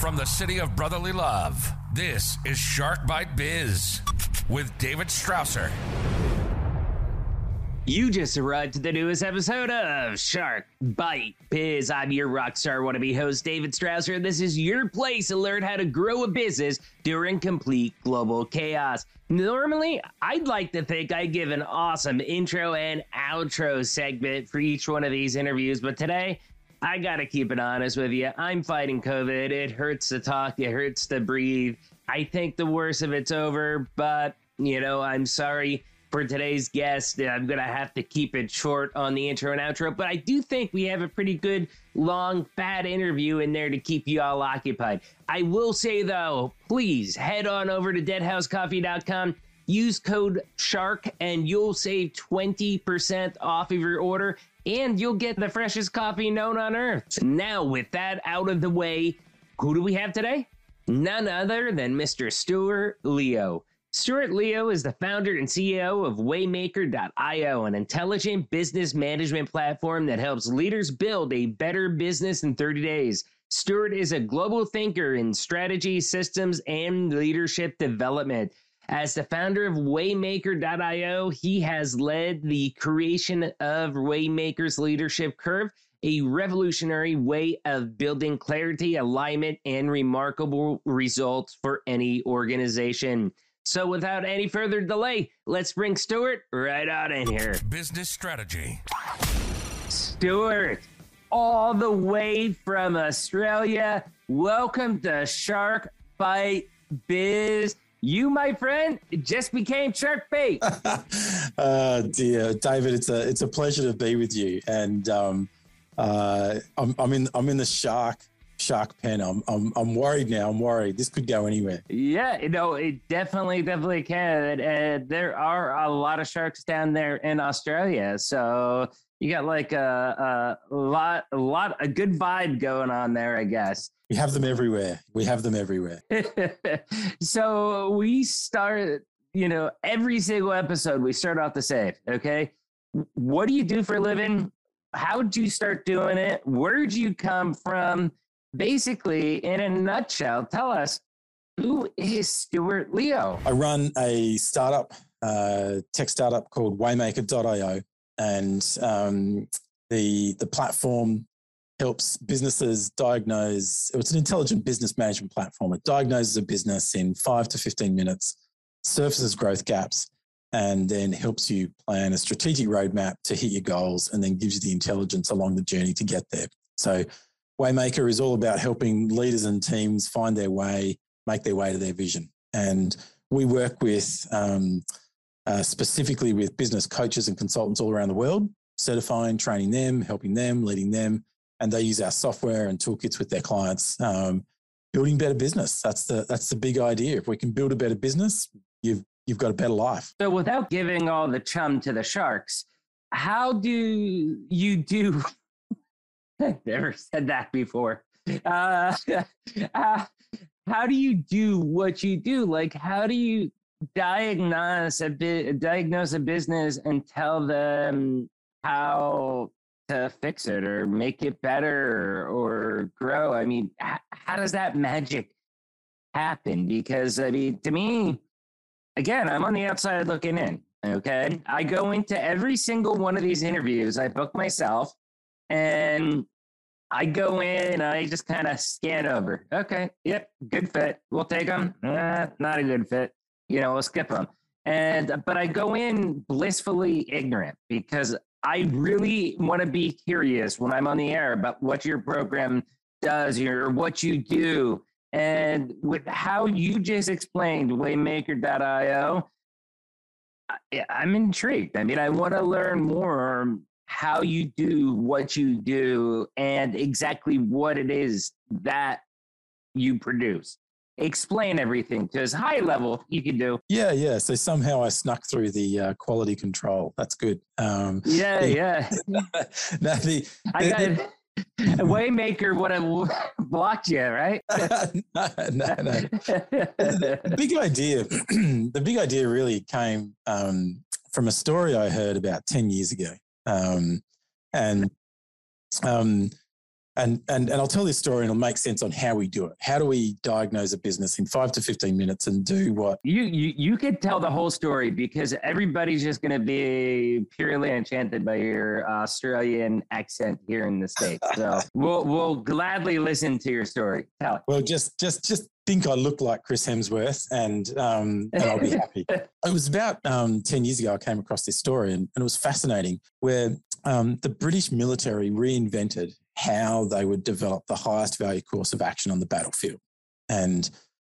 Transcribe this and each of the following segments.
From the city of brotherly love, this is Shark Bite Biz with David Strausser. You just arrived to the newest episode of Shark Bite Biz. I'm your rockstar wannabe host, David Strausser, and this is your place to learn how to grow a business during complete global chaos. Normally, I'd like to think I give an awesome intro and outro segment for each one of these interviews, but today, I gotta keep it honest with you. I'm fighting COVID. It hurts to talk, it hurts to breathe. I think the worst of it's over, but you know, I'm sorry for today's guest. I'm going to have to keep it short on the intro and outro, but I do think we have a pretty good, long, fat interview in there to keep you all occupied. I will say, though, please head on over to deadhousecoffee.com. Use code SHARK and you'll save 20% off of your order and you'll get the freshest coffee known on earth. Now, with that out of the way, who do we have today? None other than Mr. Stuart Leo. Stuart Leo is the founder and CEO of Waymaker.io, an intelligent business management platform that helps leaders build a better business in 30 days. Stuart is a global thinker in strategy, systems, and leadership development. As the founder of Waymaker.io, he has led the creation of Waymaker's leadership curve, a revolutionary way of building clarity, alignment, and remarkable results for any organization. So, without any further delay, let's bring Stuart right on in here. Business strategy. Stuart, all the way from Australia, welcome to Shark Bite Biz. You, my friend, just became shark bait. uh, dear David, it's a it's a pleasure to be with you, and um, uh, I'm, I'm in I'm in the shark shark pen. I'm, I'm, I'm worried now. I'm worried. This could go anywhere. Yeah, you know, it definitely, definitely can. And there are a lot of sharks down there in Australia. So you got like a, a lot, a lot, a good vibe going on there, I guess. We have them everywhere. We have them everywhere. so we start, you know, every single episode, we start off the same. Okay. What do you do for a living? How did you start doing it? Where did you come from? basically, in a nutshell, tell us who is Stuart Leo? I run a startup, uh, tech startup called Waymaker.io, and um, the the platform helps businesses diagnose. It's an intelligent business management platform. It diagnoses a business in five to fifteen minutes, surfaces growth gaps, and then helps you plan a strategic roadmap to hit your goals, and then gives you the intelligence along the journey to get there. So Waymaker is all about helping leaders and teams find their way, make their way to their vision. And we work with um, uh, specifically with business coaches and consultants all around the world, certifying, training them, helping them, leading them. And they use our software and toolkits with their clients, um, building better business. That's the that's the big idea. If we can build a better business, you've you've got a better life. So without giving all the chum to the sharks, how do you do I've Never said that before. Uh, uh, how do you do what you do? Like, how do you diagnose a bit, diagnose a business and tell them how to fix it or make it better or grow? I mean, h- how does that magic happen? Because I mean, to me, again, I'm on the outside looking in. Okay, I go into every single one of these interviews. I book myself, and I go in and I just kind of scan over. Okay, yep, good fit. We'll take them. Eh, not a good fit. You know, we'll skip them. And but I go in blissfully ignorant because I really want to be curious when I'm on the air about what your program does or what you do. And with how you just explained Waymaker.io, I'm intrigued. I mean, I want to learn more how you do what you do and exactly what it is that you produce. Explain everything because high level you can do. Yeah, yeah. So somehow I snuck through the uh, quality control. That's good. Um, yeah, yeah. now the, I got the, a Waymaker would have blocked you, right? no, no, no. the big idea, the big idea really came um, from a story I heard about ten years ago. Um, and um, and, and, and I'll tell this story and it'll make sense on how we do it. How do we diagnose a business in five to 15 minutes and do what? You, you, you could tell the whole story because everybody's just going to be purely enchanted by your Australian accent here in the States. So we'll, we'll gladly listen to your story. Tell it. Well, just, just, just think I look like Chris Hemsworth and, um, and I'll be happy. it was about um, 10 years ago I came across this story and, and it was fascinating where um, the British military reinvented how they would develop the highest value course of action on the battlefield. And,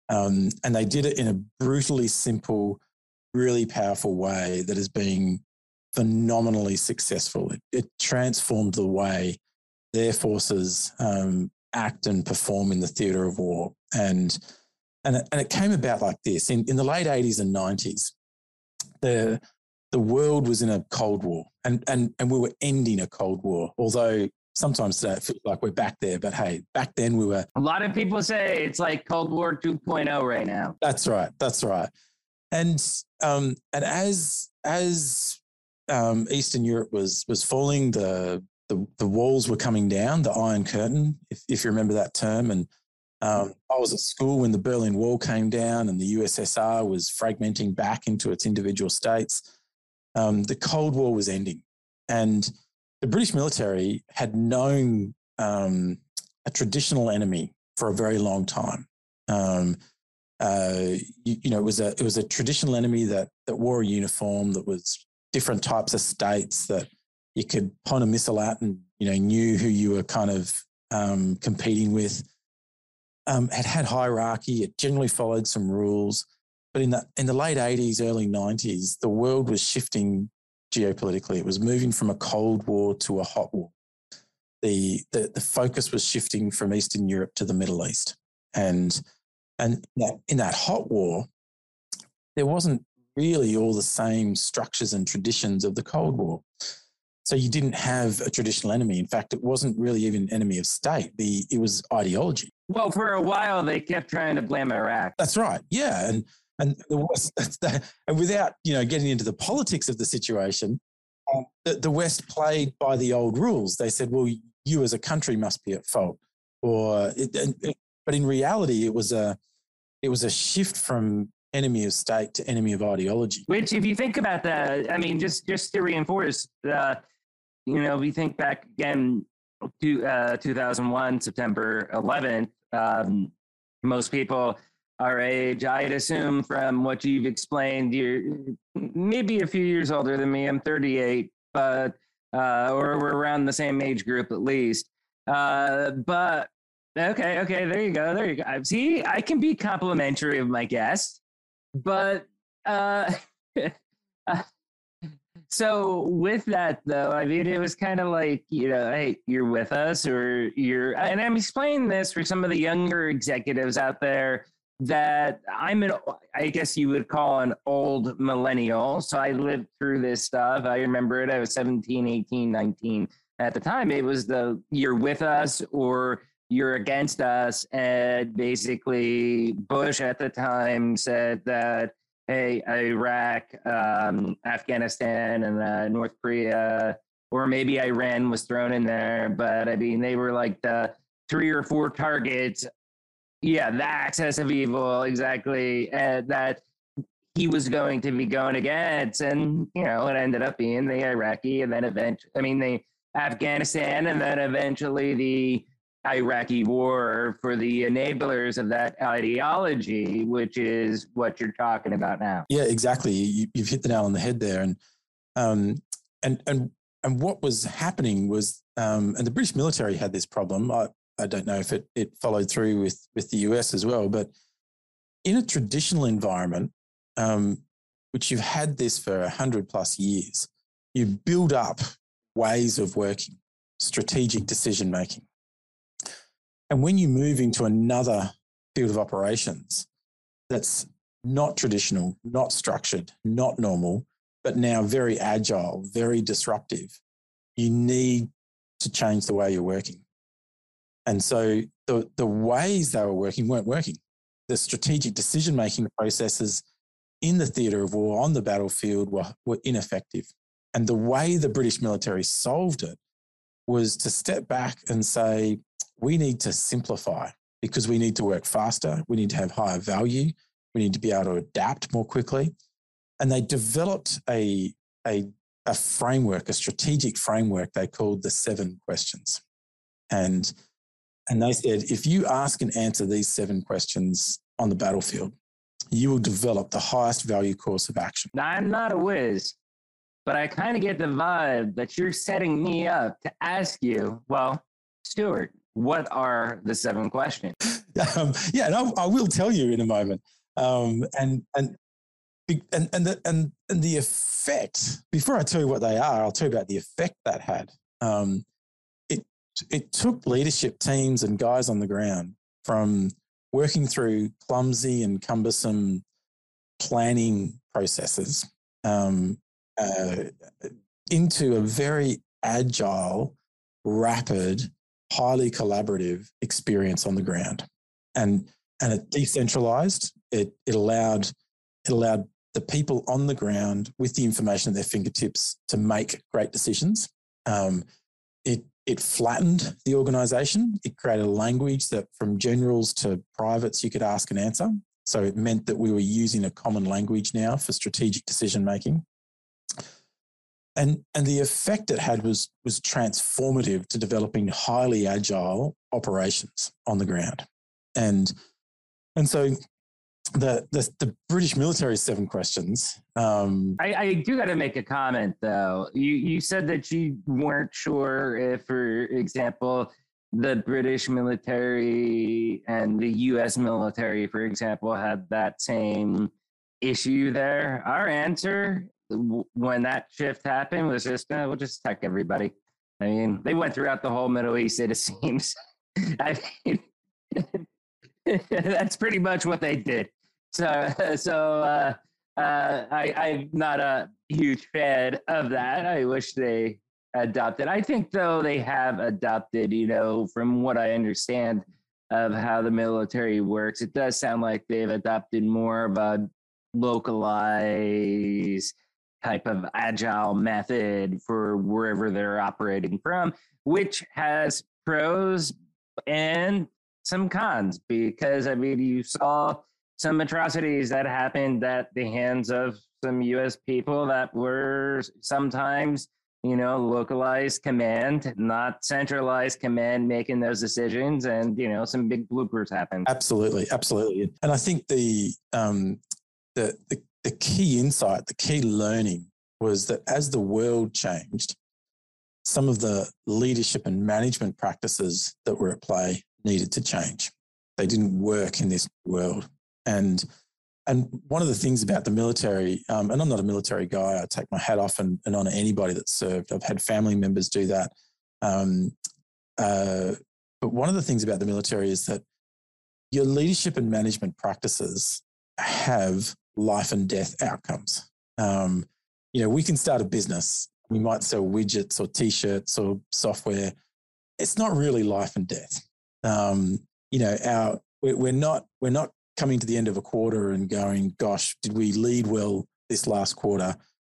um, and they did it in a brutally simple, really powerful way that has been phenomenally successful. It, it transformed the way their forces um, act and perform in the theatre of war. And, and, it, and it came about like this in, in the late 80s and 90s. The, the world was in a Cold War and, and, and we were ending a Cold War, although sometimes today it feels like we're back there. But hey, back then we were. A lot of people say it's like Cold War 2.0 right now. That's right. That's right. And um, and as as um, Eastern Europe was was falling, the, the the walls were coming down, the Iron Curtain, if, if you remember that term. And um, I was at school when the Berlin Wall came down and the USSR was fragmenting back into its individual states. Um, the Cold War was ending, and the British military had known um, a traditional enemy for a very long time. Um, uh, you, you, know, it was a it was a traditional enemy that that wore a uniform that was different types of states that you could point a missile at and you know knew who you were kind of um, competing with. Um, had had hierarchy. It generally followed some rules, but in the in the late eighties, early nineties, the world was shifting geopolitically. It was moving from a Cold War to a hot war. The, the, the focus was shifting from Eastern Europe to the Middle East. And, and that, in that hot war, there wasn't really all the same structures and traditions of the Cold War. So you didn't have a traditional enemy. In fact, it wasn't really even enemy of state. The it was ideology. Well, for a while they kept trying to blame Iraq. That's right. Yeah, and and the West, and without you know getting into the politics of the situation, um, the, the West played by the old rules. They said, "Well, you as a country must be at fault," or it, it, but in reality, it was a it was a shift from enemy of state to enemy of ideology. Which, if you think about that, I mean, just just to reinforce, uh, you know, we think back again to uh, 2001, September 11th. Um, most people our age. I'd assume from what you've explained, you're maybe a few years older than me. I'm 38, but uh, or we're around the same age group at least. Uh, but okay, okay, there you go, there you go. See, I can be complimentary of my guests, but uh, so with that though, I mean, it was kind of like you know, hey, you're with us, or you're, and I'm explaining this for some of the younger executives out there that I'm an, I guess you would call an old millennial. So I lived through this stuff. I remember it. I was 17, 18, 19. At the time, it was the you're with us or you're against us. And basically, Bush at the time said that, hey, Iraq, um, Afghanistan, and uh, North Korea, or maybe Iran was thrown in there. But I mean, they were like the three or four targets yeah, the axis of evil, exactly. Uh, that he was going to be going against. And, you know, it ended up being the Iraqi and then eventually, I mean, the Afghanistan and then eventually the Iraqi war for the enablers of that ideology, which is what you're talking about now. Yeah, exactly. You, have hit the nail on the head there. And, um, and, and, and what was happening was, um, and the British military had this problem. I, I don't know if it, it followed through with, with the US as well, but in a traditional environment, um, which you've had this for 100 plus years, you build up ways of working, strategic decision making. And when you move into another field of operations that's not traditional, not structured, not normal, but now very agile, very disruptive, you need to change the way you're working. And so the, the ways they were working weren't working. The strategic decision making processes in the theatre of war on the battlefield were, were ineffective. And the way the British military solved it was to step back and say, we need to simplify because we need to work faster, we need to have higher value, we need to be able to adapt more quickly. And they developed a, a, a framework, a strategic framework they called the seven questions. And, and they said, if you ask and answer these seven questions on the battlefield, you will develop the highest value course of action. Now, I'm not a whiz, but I kind of get the vibe that you're setting me up to ask you, well, Stuart, what are the seven questions? Um, yeah, and I, I, will tell you in a moment. Um, and and and and the, and and the effect. Before I tell you what they are, I'll tell you about the effect that had. Um, it took leadership teams and guys on the ground from working through clumsy and cumbersome planning processes um, uh, into a very agile, rapid, highly collaborative experience on the ground. And, and it decentralized. It, it allowed it allowed the people on the ground with the information at their fingertips to make great decisions. Um, it it flattened the organization. It created a language that from generals to privates you could ask and answer. So it meant that we were using a common language now for strategic decision making and and the effect it had was was transformative to developing highly agile operations on the ground and and so the the, the british military seven questions um, I, I do got to make a comment though you you said that you weren't sure if for example the british military and the us military for example had that same issue there our answer when that shift happened was just uh, we'll just attack everybody. I mean, they went throughout the whole Middle East. It seems. I mean, that's pretty much what they did. So, so uh, uh, I, I'm not a huge fan of that. I wish they adopted. I think though they have adopted. You know, from what I understand of how the military works, it does sound like they've adopted more of a localized type of agile method for wherever they're operating from, which has pros and some cons because I mean, you saw some atrocities that happened at the hands of some US people that were sometimes, you know, localized command, not centralized command making those decisions. And, you know, some big bloopers happened. Absolutely. Absolutely. And I think the, um, the, the the key insight, the key learning was that as the world changed, some of the leadership and management practices that were at play needed to change. They didn't work in this world. And and one of the things about the military, um, and I'm not a military guy, I take my hat off and, and honor anybody that served. I've had family members do that. Um, uh, but one of the things about the military is that your leadership and management practices have life and death outcomes. Um, you know, we can start a business. We might sell widgets or t-shirts or software. It's not really life and death. Um, you know, our we're not we're not coming to the end of a quarter and going, gosh, did we lead well this last quarter?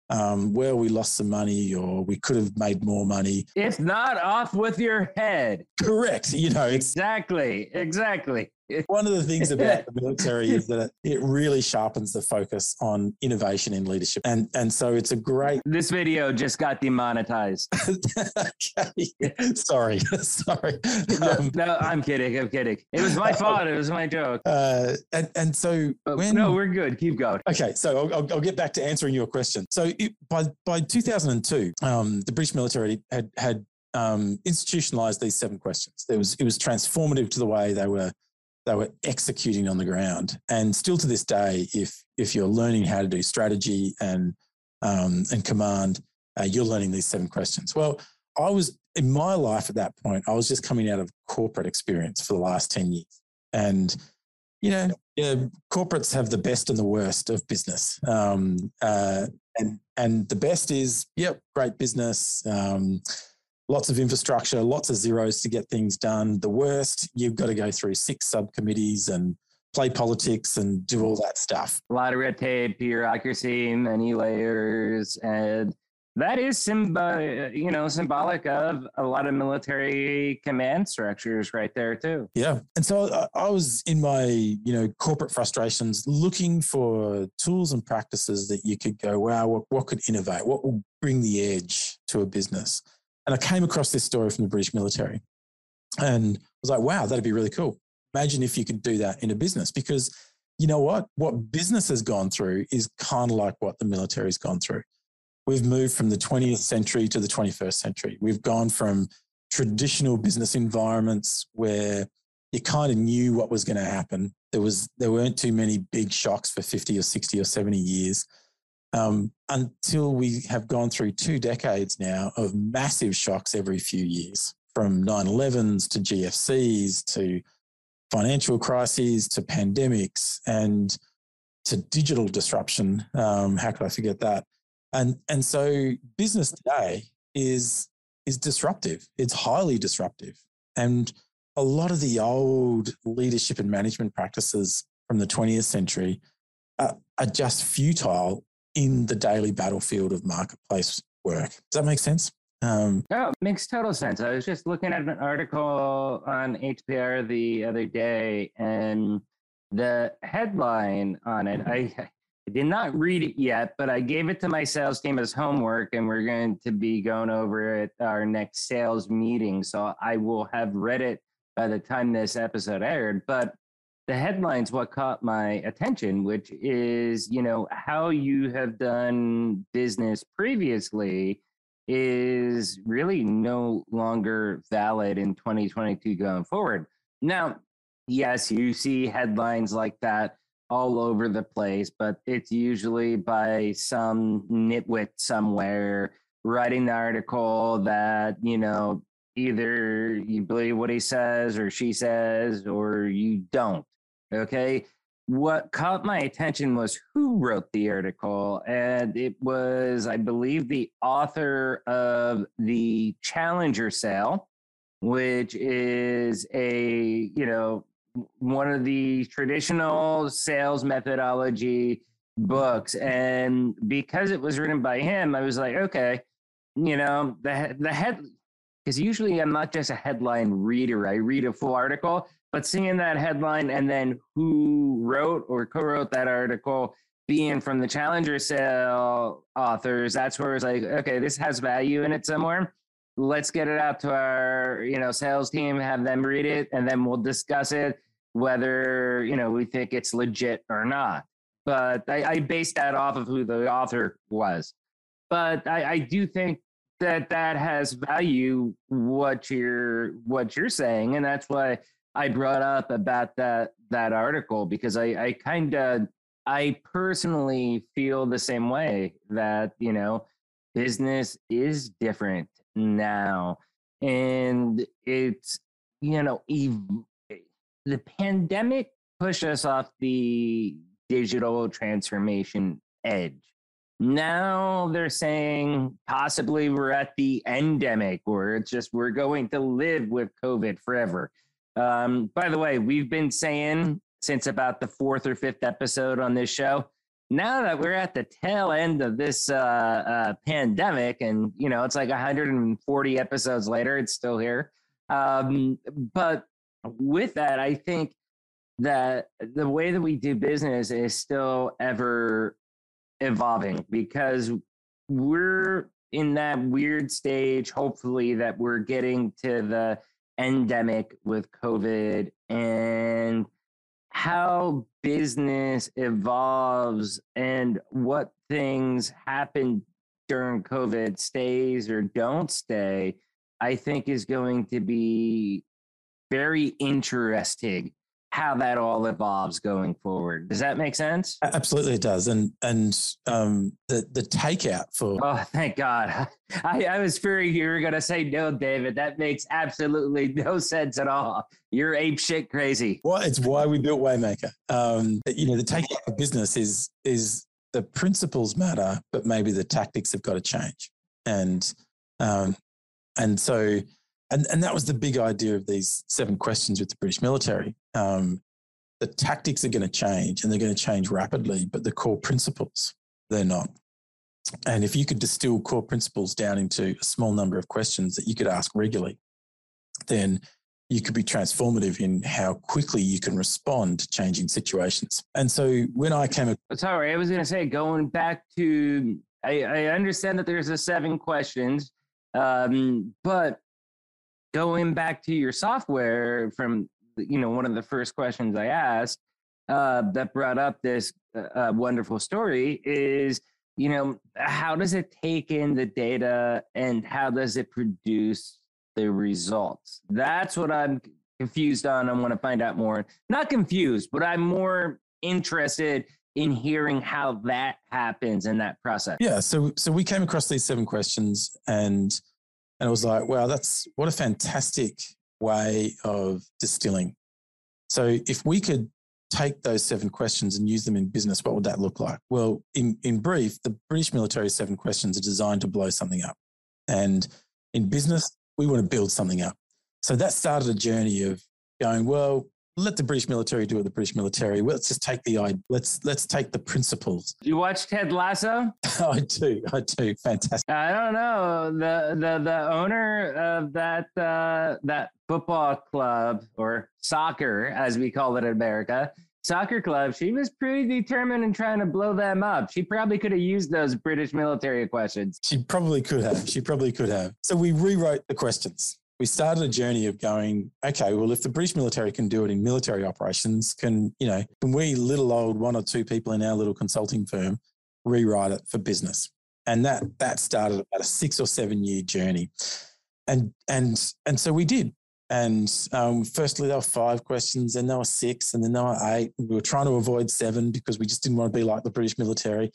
um, well, we lost some money or we could have made more money. It's not off with your head. Correct. You know, exactly, exactly. One of the things about the military is that it really sharpens the focus on innovation in leadership. And and so it's a great This video just got demonetized. okay. Sorry. Sorry. Um, no, no, I'm kidding. I'm kidding. It was my fault. It was my joke. Uh, and, and so oh, when No, we're good. Keep going. Okay, so I'll, I'll, I'll get back to answering your question. So it, by by 2002, um, the British military had had um, institutionalized these seven questions. It was it was transformative to the way they were they were executing on the ground. And still to this day, if if you're learning how to do strategy and um, and command, uh, you're learning these seven questions. Well, I was in my life at that point. I was just coming out of corporate experience for the last ten years, and you know, yeah, corporates have the best and the worst of business. Um, uh, and and the best is, yep, great business. Um, lots of infrastructure, lots of zeros to get things done. The worst, you've got to go through six subcommittees and play politics and do all that stuff. A lot of red tape, bureaucracy, many layers, and that is symb- you know symbolic of a lot of military command structures right there too yeah and so I, was in my you know corporate frustrations looking for tools and practices that you could go wow what, what could innovate what will bring the edge to a business and i came across this story from the british military and I was like wow that'd be really cool imagine if you could do that in a business because you know what what business has gone through is kind of like what the military's gone through we've moved from the 20th century to the 21st century. We've gone from traditional business environments where you kind of knew what was going to happen. There was there weren't too many big shocks for 50 or 60 or 70 years. Um, until we have gone through two decades now of massive shocks every few years, from 9 11s to GFCs to financial crises to pandemics and to digital disruption. Um, how could I forget that? And, and so business today is, is disruptive. It's highly disruptive. And a lot of the old leadership and management practices from the 20th century are, are just futile in the daily battlefield of marketplace work. Does that make sense? Um, oh, makes total sense. I was just looking at an article on HBR the other day, and the headline on it, I I did not read it yet, but I gave it to my sales team as homework, and we're going to be going over it our next sales meeting. So I will have read it by the time this episode aired. But the headline's what caught my attention, which is, you know, how you have done business previously is really no longer valid in 2022 going forward. Now, yes, you see headlines like that all over the place, but it's usually by some nitwit somewhere writing the article that, you know, either you believe what he says or she says or you don't. Okay. What caught my attention was who wrote the article, and it was, I believe, the author of the Challenger Sale, which is a, you know, one of the traditional sales methodology books and because it was written by him i was like okay you know the the head because usually i'm not just a headline reader i read a full article but seeing that headline and then who wrote or co-wrote that article being from the challenger sale authors that's where it's like okay this has value in it somewhere let's get it out to our you know sales team have them read it and then we'll discuss it whether you know we think it's legit or not. But I, I based that off of who the author was. But I, I do think that that has value what you're what you're saying, and that's why I brought up about that that article because I, I kind of I personally feel the same way that you know business is different now, and it's you know ev- the pandemic pushed us off the digital transformation edge. Now they're saying possibly we're at the endemic, or it's just we're going to live with COVID forever. Um, by the way, we've been saying since about the fourth or fifth episode on this show. Now that we're at the tail end of this uh, uh, pandemic, and you know it's like 140 episodes later, it's still here. Um, but with that, I think that the way that we do business is still ever evolving because we're in that weird stage, hopefully, that we're getting to the endemic with COVID and how business evolves and what things happen during COVID stays or don't stay, I think is going to be very interesting how that all evolves going forward. Does that make sense? Absolutely, it does. And and um, the the takeout for oh, thank God! I, I was fearing you were going to say no, David. That makes absolutely no sense at all. You're ape shit crazy. Well, it's why we built Waymaker. Um, you know, the takeout of business is is the principles matter, but maybe the tactics have got to change. And um, and so and, and that was the big idea of these seven questions with the British military. Um, the tactics are going to change and they're going to change rapidly, but the core principles, they're not. and if you could distill core principles down into a small number of questions that you could ask regularly, then you could be transformative in how quickly you can respond to changing situations. And so when I came, sorry, I was going to say going back to, I, I, understand that there's a seven questions, um, but going back to your software from you know one of the first questions I asked uh, that brought up this uh, wonderful story is you know how does it take in the data and how does it produce the results. That's what I'm confused on. I want to find out more. Not confused, but I'm more interested in hearing how that happens in that process. Yeah. So so we came across these seven questions and and I was like, wow, that's what a fantastic way of distilling. So if we could take those seven questions and use them in business, what would that look like? Well, in, in brief, the British military seven questions are designed to blow something up. And in business, we want to build something up. So that started a journey of going, well, let the British military do it. The British military. Let's just take the let's let's take the principles. You watch Ted Lasso? I do. I do. Fantastic. I don't know the the the owner of that uh, that football club or soccer, as we call it in America, soccer club. She was pretty determined in trying to blow them up. She probably could have used those British military questions. She probably could have. She probably could have. So we rewrote the questions we started a journey of going, okay, well, if the British military can do it in military operations, can, you know, can we little old one or two people in our little consulting firm rewrite it for business? And that that started about a six or seven year journey. And and and so we did. And um, firstly, there were five questions, then there were six, and then there were eight. We were trying to avoid seven because we just didn't want to be like the British military.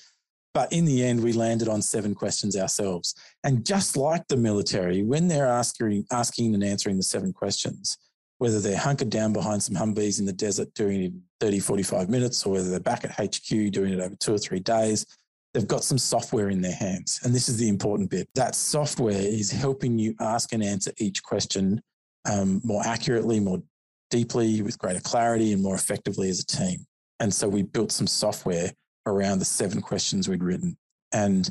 But in the end, we landed on seven questions ourselves. And just like the military, when they're asking, asking and answering the seven questions, whether they're hunkered down behind some Humvees in the desert doing it in 30, 45 minutes, or whether they're back at HQ doing it over two or three days, they've got some software in their hands. And this is the important bit that software is helping you ask and answer each question um, more accurately, more deeply, with greater clarity, and more effectively as a team. And so we built some software around the seven questions we'd written. And,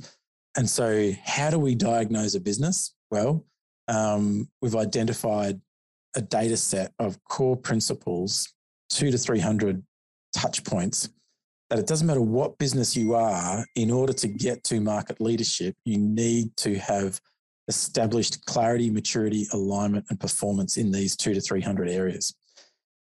and so, how do we diagnose a business? Well, um, we've identified a data set of core principles, two to 300 touch points, that it doesn't matter what business you are, in order to get to market leadership, you need to have established clarity, maturity, alignment, and performance in these two to 300 areas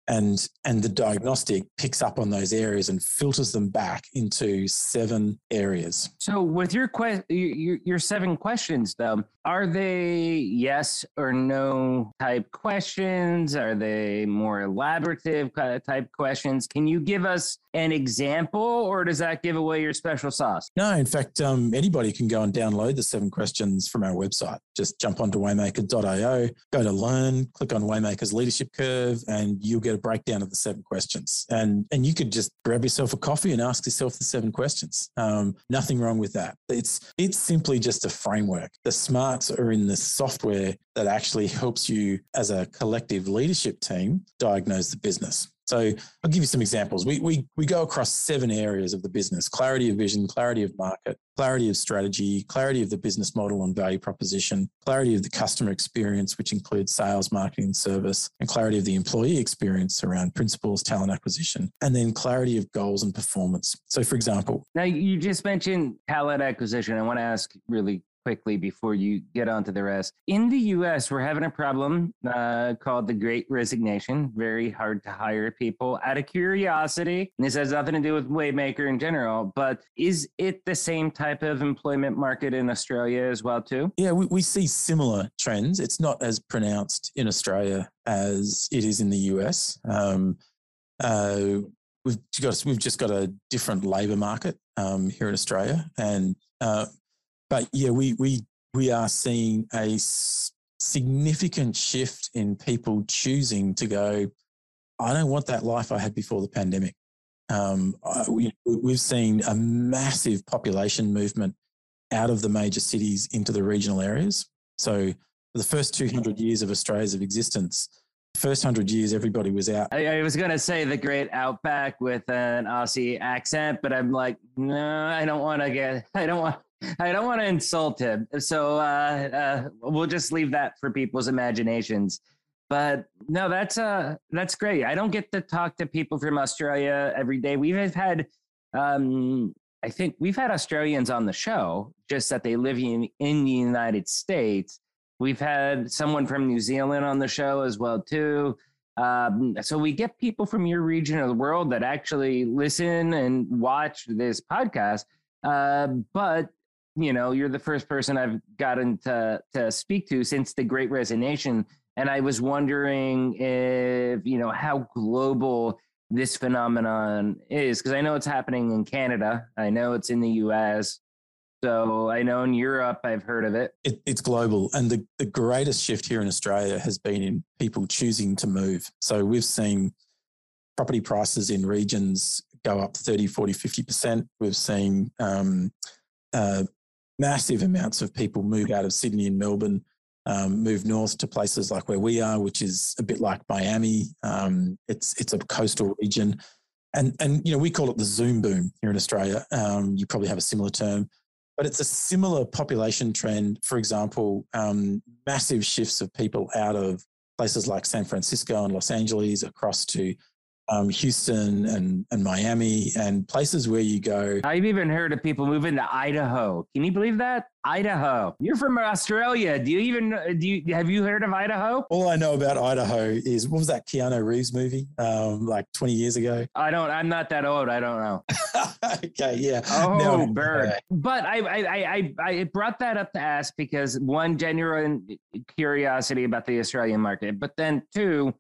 and and the diagnostic picks up on those areas and filters them back into seven areas. So with your que- your, your seven questions though are they yes or no type questions? Are they more elaborative type questions? Can you give us an example or does that give away your special sauce? No in fact um, anybody can go and download the seven questions from our website. Just jump onto waymaker.io go to learn click on waymaker's leadership curve and you'll get breakdown of the seven questions. And, and you could just grab yourself a coffee and ask yourself the seven questions. Um, nothing wrong with that. It's, it's simply just a framework. The smarts are in the software that actually helps you as a collective leadership team diagnose the business. So I'll give you some examples. We, we, we go across seven areas of the business clarity of vision, clarity of market, clarity of strategy, clarity of the business model and value proposition, clarity of the customer experience, which includes sales, marketing, and service, and clarity of the employee experience around principles, talent acquisition, and then clarity of goals and performance. So, for example, now you just mentioned talent acquisition. I want to ask really quickly before you get on to the rest. In the US, we're having a problem uh, called the Great Resignation. Very hard to hire people out of curiosity. This has nothing to do with Waymaker in general, but is it the same type of employment market in Australia as well, too? Yeah, we, we see similar trends. It's not as pronounced in Australia as it is in the US. Um, uh, we've got we've just got a different labour market um, here in Australia, and uh, but yeah, we we we are seeing a significant shift in people choosing to go. I don't want that life I had before the pandemic. Um, we, we've seen a massive population movement out of the major cities into the regional areas. So, the first 200 years of Australia's of existence, first 100 years, everybody was out. I, I was going to say the great outback with an Aussie accent, but I'm like, no, I don't want to get, I don't want, I don't want to insult him, so uh, uh, we'll just leave that for people's imaginations. But no, that's uh, that's great. I don't get to talk to people from Australia every day. We've had, um, I think we've had Australians on the show, just that they live in in the United States. We've had someone from New Zealand on the show as well too. Um, so we get people from your region of the world that actually listen and watch this podcast. Uh, but you know, you're the first person I've gotten to to speak to since the Great Resignation, and I was wondering if you know how global this phenomenon is because I know it's happening in Canada, I know it's in the U.S. So I know in Europe, I've heard of it. it. It's global. And the, the greatest shift here in Australia has been in people choosing to move. So we've seen property prices in regions go up 30, 40, 50%. We've seen um, uh, massive amounts of people move out of Sydney and Melbourne, um, move north to places like where we are, which is a bit like Miami. Um, it's, it's a coastal region. And, and, you know, we call it the Zoom boom here in Australia. Um, you probably have a similar term but it's a similar population trend. For example, um, massive shifts of people out of places like San Francisco and Los Angeles across to um, Houston and, and Miami and places where you go. I've even heard of people moving to Idaho. Can you believe that? Idaho. You're from Australia. Do you even do you have you heard of Idaho? All I know about Idaho is what was that Keanu Reeves movie um, like 20 years ago? I don't. I'm not that old. I don't know. okay, yeah. Oh, no, bird. But I, I I I brought that up to ask because one genuine curiosity about the Australian market, but then two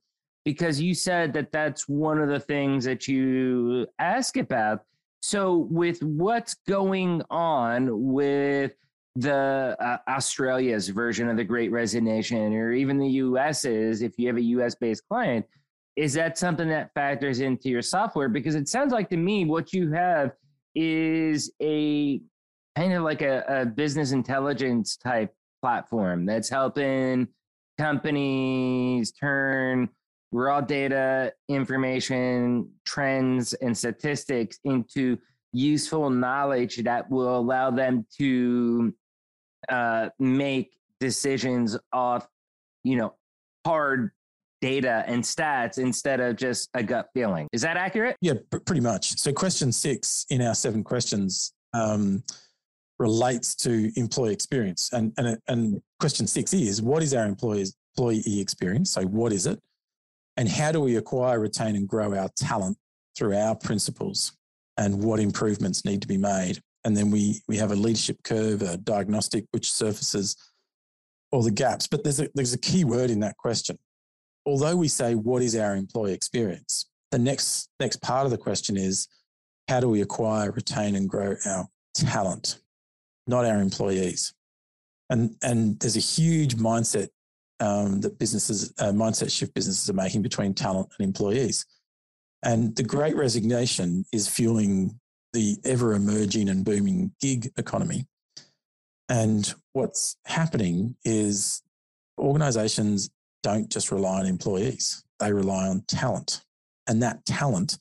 because you said that that's one of the things that you ask about. So, with what's going on with the uh, Australia's version of the Great Resignation, or even the US's, if you have a US based client, is that something that factors into your software? Because it sounds like to me what you have is a kind of like a, a business intelligence type platform that's helping companies turn raw data, information, trends, and statistics into useful knowledge that will allow them to uh, make decisions off, you know, hard data and stats instead of just a gut feeling. Is that accurate? Yeah, pr- pretty much. So, question six in our seven questions um, relates to employee experience, and and and question six is what is our employees employee experience? So, what is it? And how do we acquire, retain, and grow our talent through our principles and what improvements need to be made? And then we, we have a leadership curve, a diagnostic, which surfaces all the gaps. But there's a, there's a key word in that question. Although we say, what is our employee experience? The next, next part of the question is, how do we acquire, retain, and grow our talent, not our employees? And, and there's a huge mindset um, that businesses, uh, mindset shift businesses are making between talent and employees. And the great resignation is fueling the ever emerging and booming gig economy. And what's happening is organizations don't just rely on employees, they rely on talent. And that talent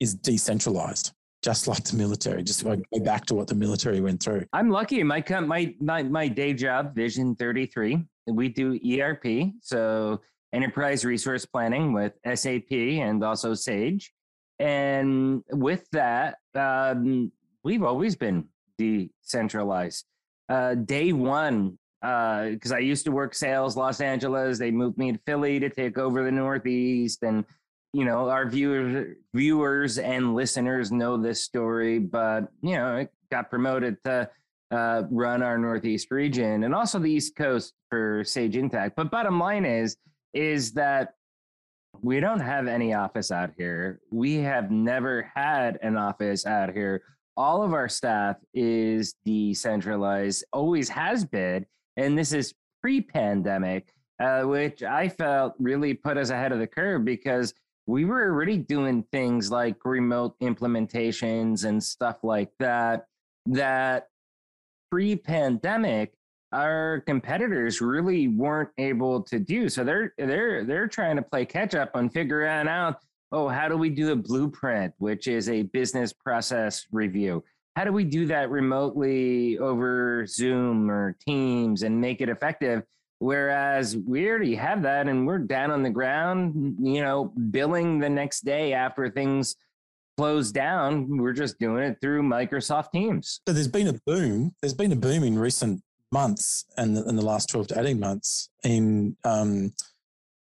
is decentralized, just like the military. Just go back to what the military went through. I'm lucky. My my my, my day job, Vision 33, we do ERP, so enterprise resource planning with SAP and also Sage. And with that, um, we've always been decentralized. Uh, day one, because uh, I used to work sales Los Angeles, they moved me to Philly to take over the Northeast, and you know our viewers, viewers and listeners know this story, but you know it got promoted to uh, run our Northeast region and also the East Coast for Sage Intacct. But bottom line is, is that we don't have any office out here. We have never had an office out here. All of our staff is decentralized, always has been. And this is pre pandemic, uh, which I felt really put us ahead of the curve because we were already doing things like remote implementations and stuff like that that pre-pandemic our competitors really weren't able to do so they're they're they're trying to play catch up on figuring out oh how do we do a blueprint which is a business process review how do we do that remotely over Zoom or Teams and make it effective? Whereas we already have that and we're down on the ground, you know, billing the next day after things close down. We're just doing it through Microsoft Teams. So there's been a boom. There's been a boom in recent months and in the last 12 to 18 months in um,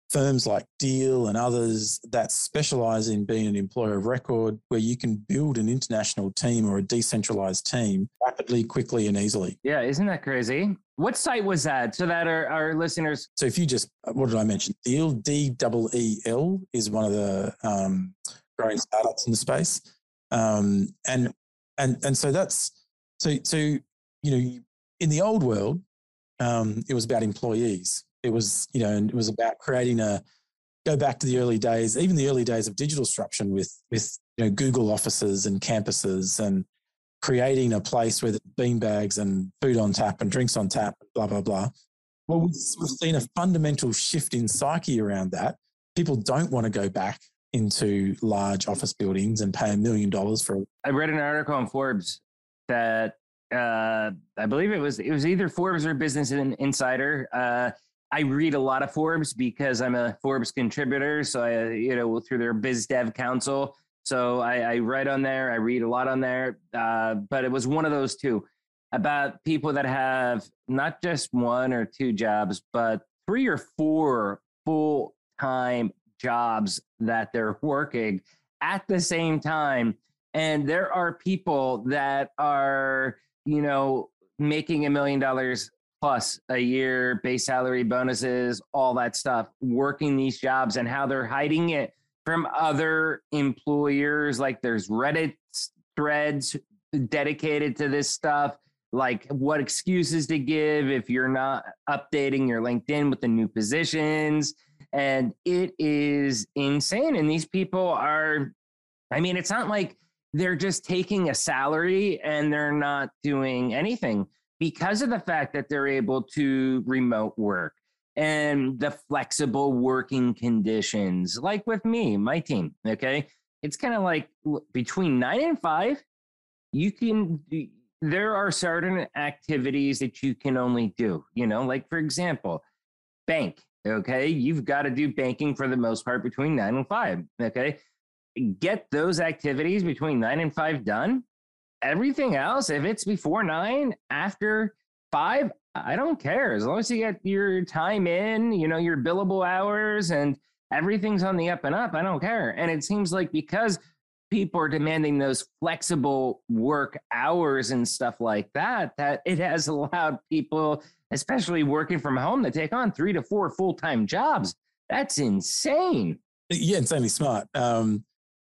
firms like Deel and others that specialize in being an employer of record, where you can build an international team or a decentralized team rapidly, quickly, and easily. Yeah, isn't that crazy? What site was that so that our, our listeners? So if you just, what did I mention? Deel, D W E L, is one of the um, growing startups in the space. Um, and, and, and so that's, so, so, you know, in the old world, um, it was about employees. It was, you know, and it was about creating a, go back to the early days, even the early days of digital disruption with, with, you know, Google offices and campuses and creating a place with the beanbags and food on tap and drinks on tap, blah, blah, blah. Well, we've seen a fundamental shift in psyche around that. People don't want to go back into large office buildings and pay a million dollars for. I read an article on Forbes that uh, I believe it was it was either Forbes or Business Insider. Uh, I read a lot of Forbes because I'm a Forbes contributor. So I, you know, through their Biz Dev Council. So I, I write on there. I read a lot on there. Uh, but it was one of those two about people that have not just one or two jobs, but three or four full time jobs that they're working at the same time. And there are people that are you know, making a million dollars plus a year, base salary, bonuses, all that stuff, working these jobs and how they're hiding it from other employers. Like there's Reddit threads dedicated to this stuff, like what excuses to give if you're not updating your LinkedIn with the new positions. And it is insane. And these people are, I mean, it's not like they're just taking a salary and they're not doing anything because of the fact that they're able to remote work and the flexible working conditions like with me my team okay it's kind of like between 9 and 5 you can there are certain activities that you can only do you know like for example bank okay you've got to do banking for the most part between 9 and 5 okay get those activities between nine and five done. Everything else, if it's before nine, after five, I don't care. As long as you get your time in, you know, your billable hours and everything's on the up and up, I don't care. And it seems like because people are demanding those flexible work hours and stuff like that, that it has allowed people, especially working from home, to take on three to four full time jobs. That's insane. Yeah, insanely smart. Um,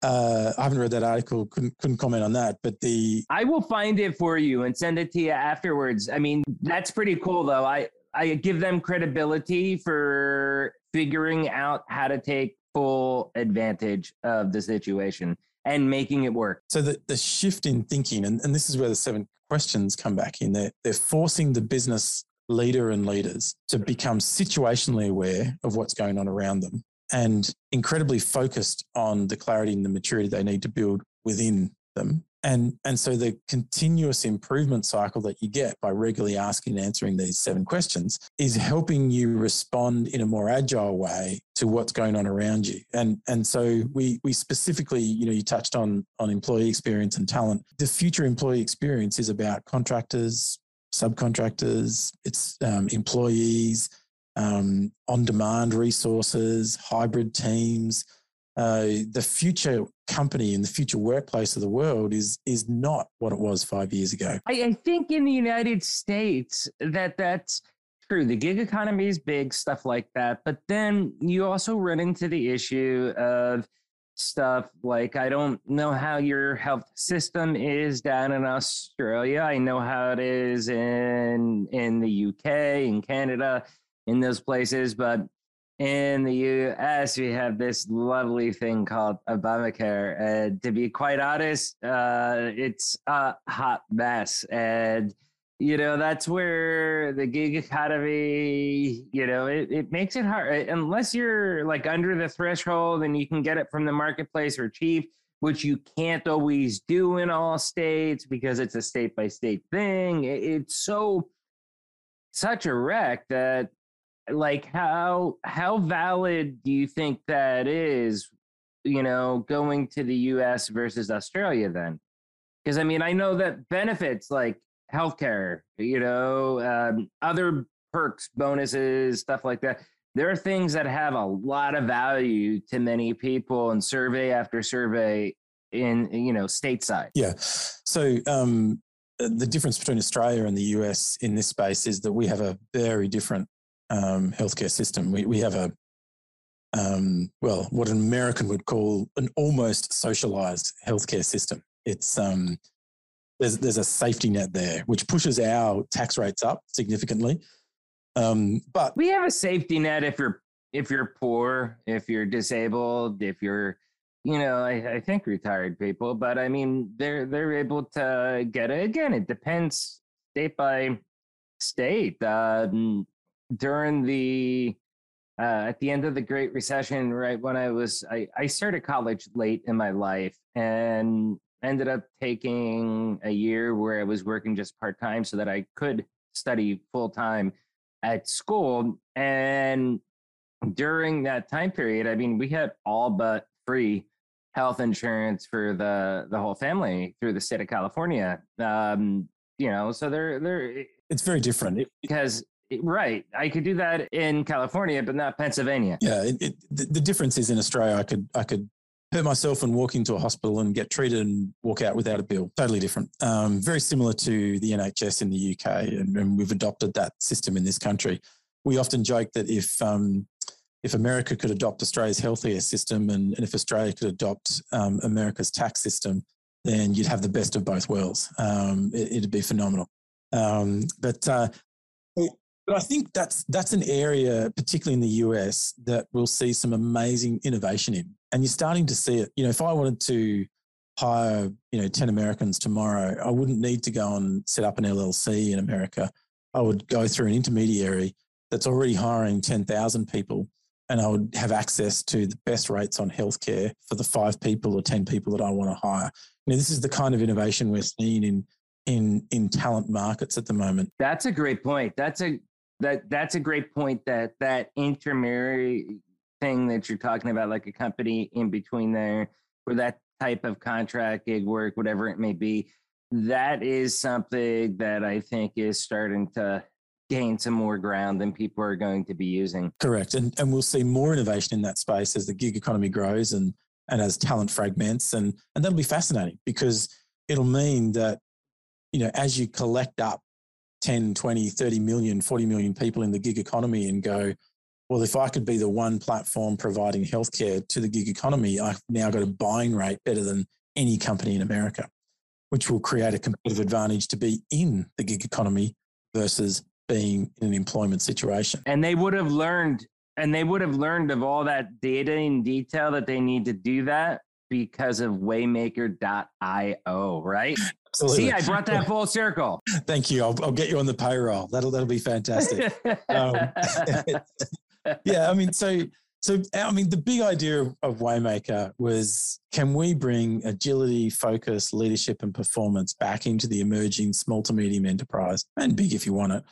uh, I haven't read that article. Couldn't couldn't comment on that. But the I will find it for you and send it to you afterwards. I mean, that's pretty cool, though. I I give them credibility for figuring out how to take full advantage of the situation and making it work. So the the shift in thinking, and, and this is where the seven questions come back in. They're they're forcing the business leader and leaders to become situationally aware of what's going on around them and incredibly focused on the clarity and the maturity they need to build within them. And, and so the continuous improvement cycle that you get by regularly asking and answering these seven questions is helping you respond in a more agile way to what's going on around you. And, and so we, we specifically, you know, you touched on, on employee experience and talent. The future employee experience is about contractors, subcontractors, it's um, employees, um, on demand resources, hybrid teams. Uh, the future company and the future workplace of the world is is not what it was five years ago. I, I think in the United States that that's true. The gig economy is big, stuff like that. But then you also run into the issue of stuff like I don't know how your health system is down in Australia. I know how it is in in the UK in Canada in those places. But in the US, we have this lovely thing called Obamacare. And to be quite honest, uh, it's a hot mess. And, you know, that's where the gig economy, you know, it, it makes it hard. Uh, unless you're like under the threshold and you can get it from the marketplace or cheap, which you can't always do in all states because it's a state by state thing. It's so such a wreck that like how how valid do you think that is you know going to the US versus Australia then because I mean I know that benefits like healthcare you know um, other perks bonuses stuff like that. There are things that have a lot of value to many people and survey after survey in you know stateside. Yeah. So um the difference between australia and the us in this space is that we have a very different um, healthcare system. We, we have a um, well what an american would call an almost socialized healthcare system. It's um there's there's a safety net there which pushes our tax rates up significantly um, but we have a safety net if you're if you're poor, if you're disabled, if you're you know, I, I think retired people, but I mean they're they're able to get it again. It depends state by state. Um, during the uh, at the end of the Great Recession, right when I was I, I started college late in my life and ended up taking a year where I was working just part time so that I could study full time at school. And during that time period, I mean, we had all but free health insurance for the the whole family through the state of California. Um, you know, so they're they're it's very different because right, I could do that in California, but not Pennsylvania. Yeah, it, it, the, the difference is in Australia, I could I could hurt myself and walk into a hospital and get treated and walk out without a bill. Totally different. Um, very similar to the NHS in the UK, and, and, we've adopted that system in this country. We often joke that if um, if America could adopt Australia's healthcare system and, and if Australia could adopt um, America's tax system, then you'd have the best of both worlds. Um, it, would be phenomenal. Um, but uh, but I think that's that's an area, particularly in the US, that we'll see some amazing innovation in. And you're starting to see it. You know, if I wanted to hire, you know, 10 Americans tomorrow, I wouldn't need to go and set up an LLC in America. I would go through an intermediary that's already hiring 10,000 people and I would have access to the best rates on healthcare for the five people or 10 people that I want to hire. You know, this is the kind of innovation we're seeing in in in talent markets at the moment. That's a great point. That's a that that's a great point that that intermediary thing that you're talking about like a company in between there for that type of contract gig work whatever it may be that is something that i think is starting to gain some more ground than people are going to be using. Correct. And and we'll see more innovation in that space as the gig economy grows and and as talent fragments. And and that'll be fascinating because it'll mean that you know as you collect up 10, 20, 30 million, 40 million people in the gig economy and go, well, if I could be the one platform providing healthcare to the gig economy, I've now got a buying rate better than any company in America, which will create a competitive advantage to be in the gig economy versus being in an employment situation. And they would have learned and they would have learned of all that data in detail that they need to do that because of waymaker.io, right? Absolutely. See, I brought that full circle. Thank you. I'll, I'll, get you on the payroll. That'll that'll be fantastic. um, yeah, I mean, so so I mean, the big idea of, Waymaker was: can we bring agility, focus, leadership, and performance back into the emerging small to medium enterprise and big if you want it?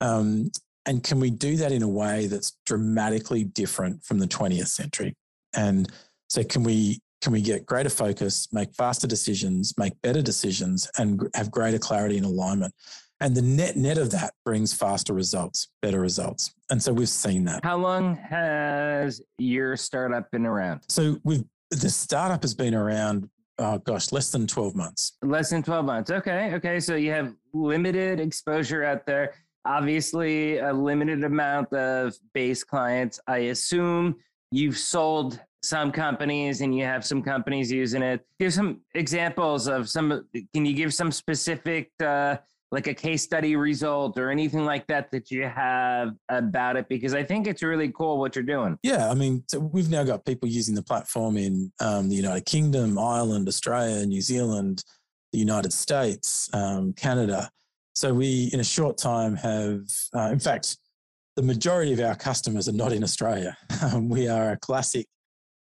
Um, and can we do that in a way that's dramatically different from the 20th century? And so, can we can we get greater focus, make faster decisions, make better decisions, and have greater clarity and alignment? And the net net of that brings faster results, better results. And so we've seen that. How long has your startup been around? So we've the startup has been around oh gosh, less than 12 months. Less than 12 months. Okay. Okay. So you have limited exposure out there. Obviously, a limited amount of base clients. I assume you've sold some companies and you have some companies using it. Give some examples of some. Can you give some specific, uh, like a case study result or anything like that that you have about it? Because I think it's really cool what you're doing. Yeah, I mean, so we've now got people using the platform in um, the United Kingdom, Ireland, Australia, New Zealand, the United States, um, Canada. So we, in a short time, have, uh, in fact, the majority of our customers are not in Australia. Um, we are a classic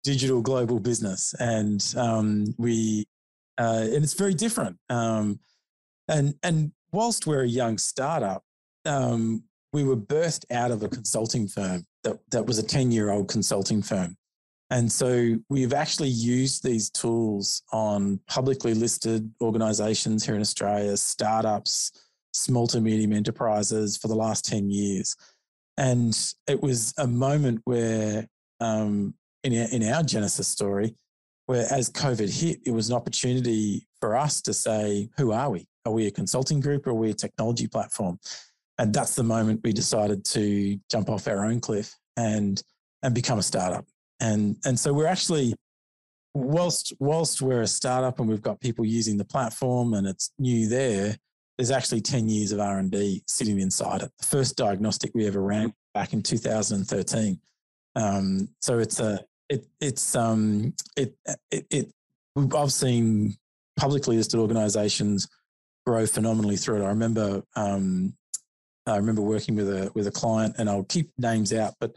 digital global business, and um, we uh, and it's very different. Um, and and whilst we're a young startup, um, we were birthed out of a consulting firm that that was a ten year old consulting firm. And so we've actually used these tools on publicly listed organizations here in Australia, startups, small to medium enterprises for the last 10 years. And it was a moment where, um, in, our, in our Genesis story, where as COVID hit, it was an opportunity for us to say, who are we? Are we a consulting group or are we a technology platform? And that's the moment we decided to jump off our own cliff and and become a startup. And and so we're actually whilst whilst we're a startup and we've got people using the platform and it's new there there's actually 10 years of r&d sitting inside it. The first diagnostic we ever ran back in 2013 um, so it's a it it's um it it, it i've seen publicly listed organizations grow phenomenally through it i remember um i remember working with a with a client and i'll keep names out but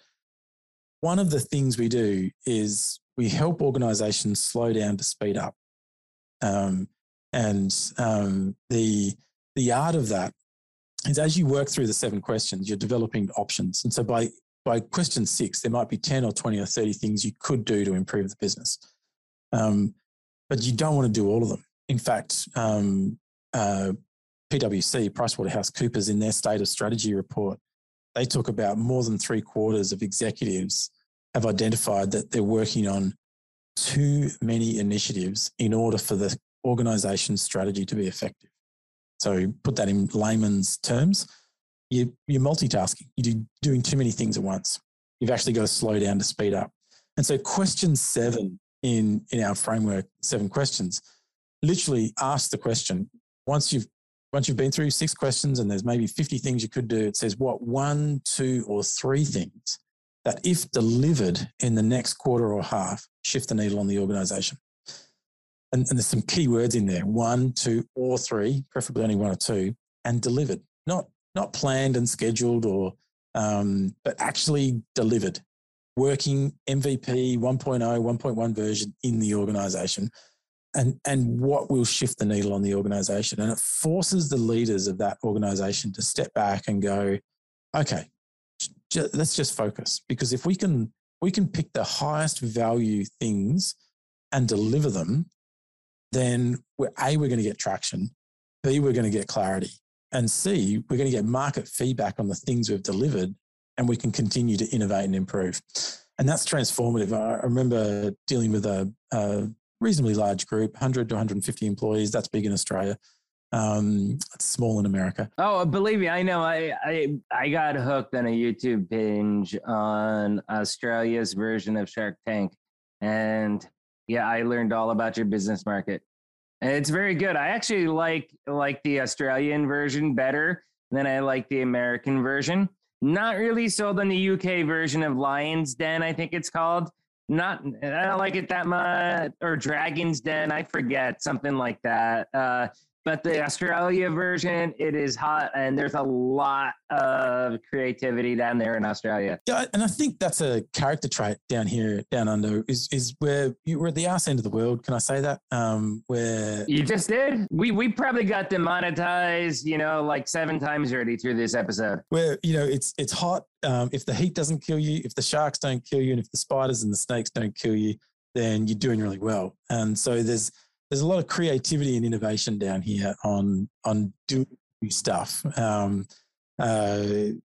one of the things we do is we help organizations slow down to speed up. Um, and um, the, the art of that is as you work through the seven questions, you're developing options. And so by, by question six, there might be 10 or 20 or 30 things you could do to improve the business. Um, but you don't want to do all of them. In fact, um, uh, PwC, PricewaterhouseCoopers, in their state of strategy report, they talk about more than three quarters of executives have identified that they're working on too many initiatives in order for the organization's strategy to be effective. So put that in layman's terms, you, you're multitasking. You're doing too many things at once. You've actually got to slow down to speed up. And so question seven in, in our framework, seven questions, literally ask the question, once you've once you've been through six questions and there's maybe 50 things you could do, it says what one, two, or three things that, if delivered in the next quarter or half, shift the needle on the organization. And, and there's some key words in there one, two, or three, preferably only one or two, and delivered, not, not planned and scheduled or, um, but actually delivered, working MVP 1.0, 1.1 version in the organization and and what will shift the needle on the organization and it forces the leaders of that organization to step back and go okay just, let's just focus because if we can we can pick the highest value things and deliver them, then we're a we're going to get traction, b we're going to get clarity, and c we're going to get market feedback on the things we've delivered, and we can continue to innovate and improve. And that's transformative. I remember dealing with a, a reasonably large group, 100 to 150 employees. That's big in Australia. Um, it's small in America. Oh, believe me, I know. I, I I got hooked on a YouTube binge on Australia's version of Shark Tank, and yeah, I learned all about your business market. And it's very good. I actually like like the Australian version better than I like the American version. Not really sold on the UK version of Lions Den, I think it's called. Not, I don't like it that much, or Dragon's Den, I forget something like that. Uh, but the Australia version, it is hot, and there's a lot of creativity down there in Australia. Yeah, and I think that's a character trait down here, down under, is is where you, we're at the arse end of the world. Can I say that? Um, where you just did. We we probably got demonetized, you know, like seven times already through this episode. Where you know it's it's hot. Um, if the heat doesn't kill you, if the sharks don't kill you, and if the spiders and the snakes don't kill you, then you're doing really well. And so there's there's a lot of creativity and innovation down here on on doing stuff. Um, uh,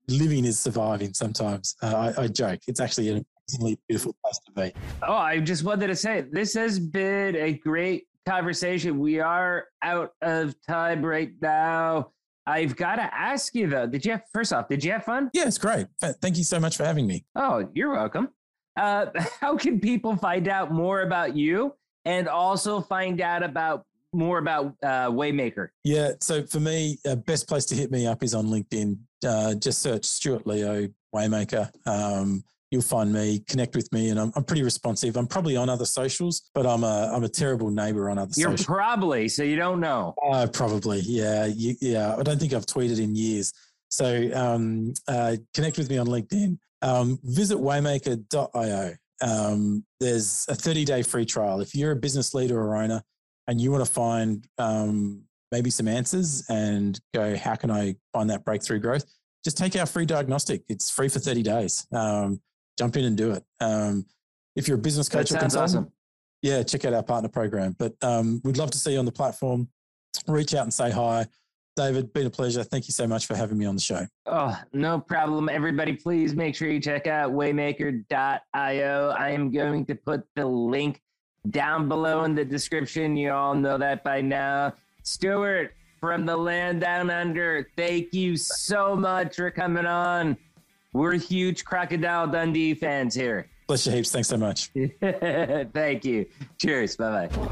living is surviving. Sometimes uh, I, I, joke. It's actually an amazingly beautiful place to be. Oh, I just wanted to say this has been a great conversation. We are out of time right now. I've got to ask you though. Did you have first off? Did you have fun? Yeah, it's great. Thank you so much for having me. Oh, you're welcome. Uh, how can people find out more about you and also find out about more about uh, Waymaker? Yeah, so for me, uh, best place to hit me up is on LinkedIn. Uh, just search Stuart Leo Waymaker. Um, you'll find me, connect with me, and I'm, I'm pretty responsive. I'm probably on other socials, but I'm a I'm a terrible neighbor on other. Socials. You're socials. probably so you don't know. Uh, probably, yeah, you, yeah. I don't think I've tweeted in years. So um, uh, connect with me on LinkedIn. Um, visit waymaker.io um, there's a 30 day free trial. If you're a business leader or owner and you want to find um, maybe some answers and go, how can I find that breakthrough growth? Just take our free diagnostic. It's free for 30 days. Um, jump in and do it. Um, if you're a business coach or consultant, awesome. yeah, check out our partner program. But um, we'd love to see you on the platform. Reach out and say hi. David, been a pleasure. Thank you so much for having me on the show. Oh, no problem. Everybody, please make sure you check out waymaker.io. I am going to put the link down below in the description. You all know that by now. Stuart from the land down under, thank you so much for coming on. We're huge Crocodile Dundee fans here. Bless you heaps. Thanks so much. thank you. Cheers. Bye bye.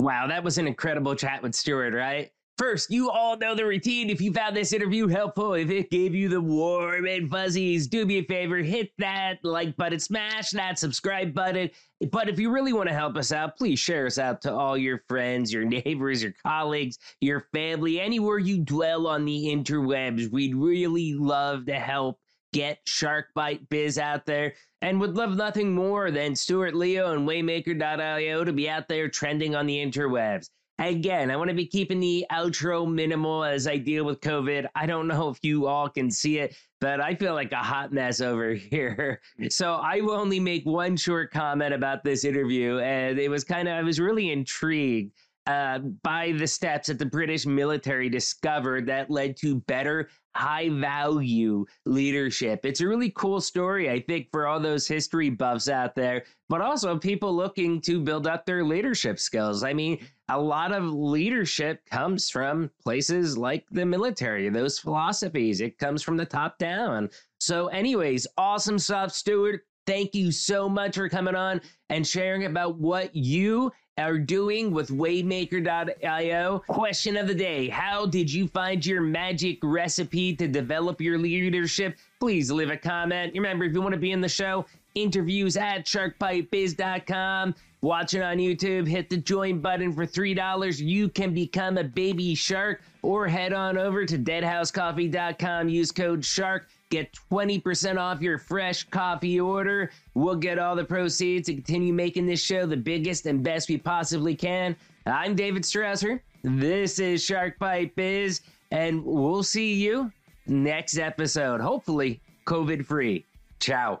Wow, that was an incredible chat with Stuart, right? First, you all know the routine. If you found this interview helpful, if it gave you the warm and fuzzies, do me a favor, hit that like button, smash that subscribe button. But if you really want to help us out, please share us out to all your friends, your neighbors, your colleagues, your family, anywhere you dwell on the interwebs. We'd really love to help get Shark Bite Biz out there and would love nothing more than Stuart Leo and Waymaker.io to be out there trending on the interwebs. Again, I want to be keeping the outro minimal as I deal with COVID. I don't know if you all can see it, but I feel like a hot mess over here. So I will only make one short comment about this interview. And it was kind of, I was really intrigued uh, by the steps that the British military discovered that led to better high value leadership. It's a really cool story, I think, for all those history buffs out there, but also people looking to build up their leadership skills. I mean, a lot of leadership comes from places like the military, those philosophies. It comes from the top down. So, anyways, awesome stuff, Stuart. Thank you so much for coming on and sharing about what you are doing with Waymaker.io. Question of the day How did you find your magic recipe to develop your leadership? Please leave a comment. Remember, if you want to be in the show, interviews at sharkbitebiz.com. Watching on YouTube, hit the join button for $3. You can become a baby shark or head on over to deadhousecoffee.com. Use code SHARK Get 20% off your fresh coffee order. We'll get all the proceeds to continue making this show the biggest and best we possibly can. I'm David Strausser. This is Shark Bite Biz, and we'll see you next episode. Hopefully, COVID free. Ciao.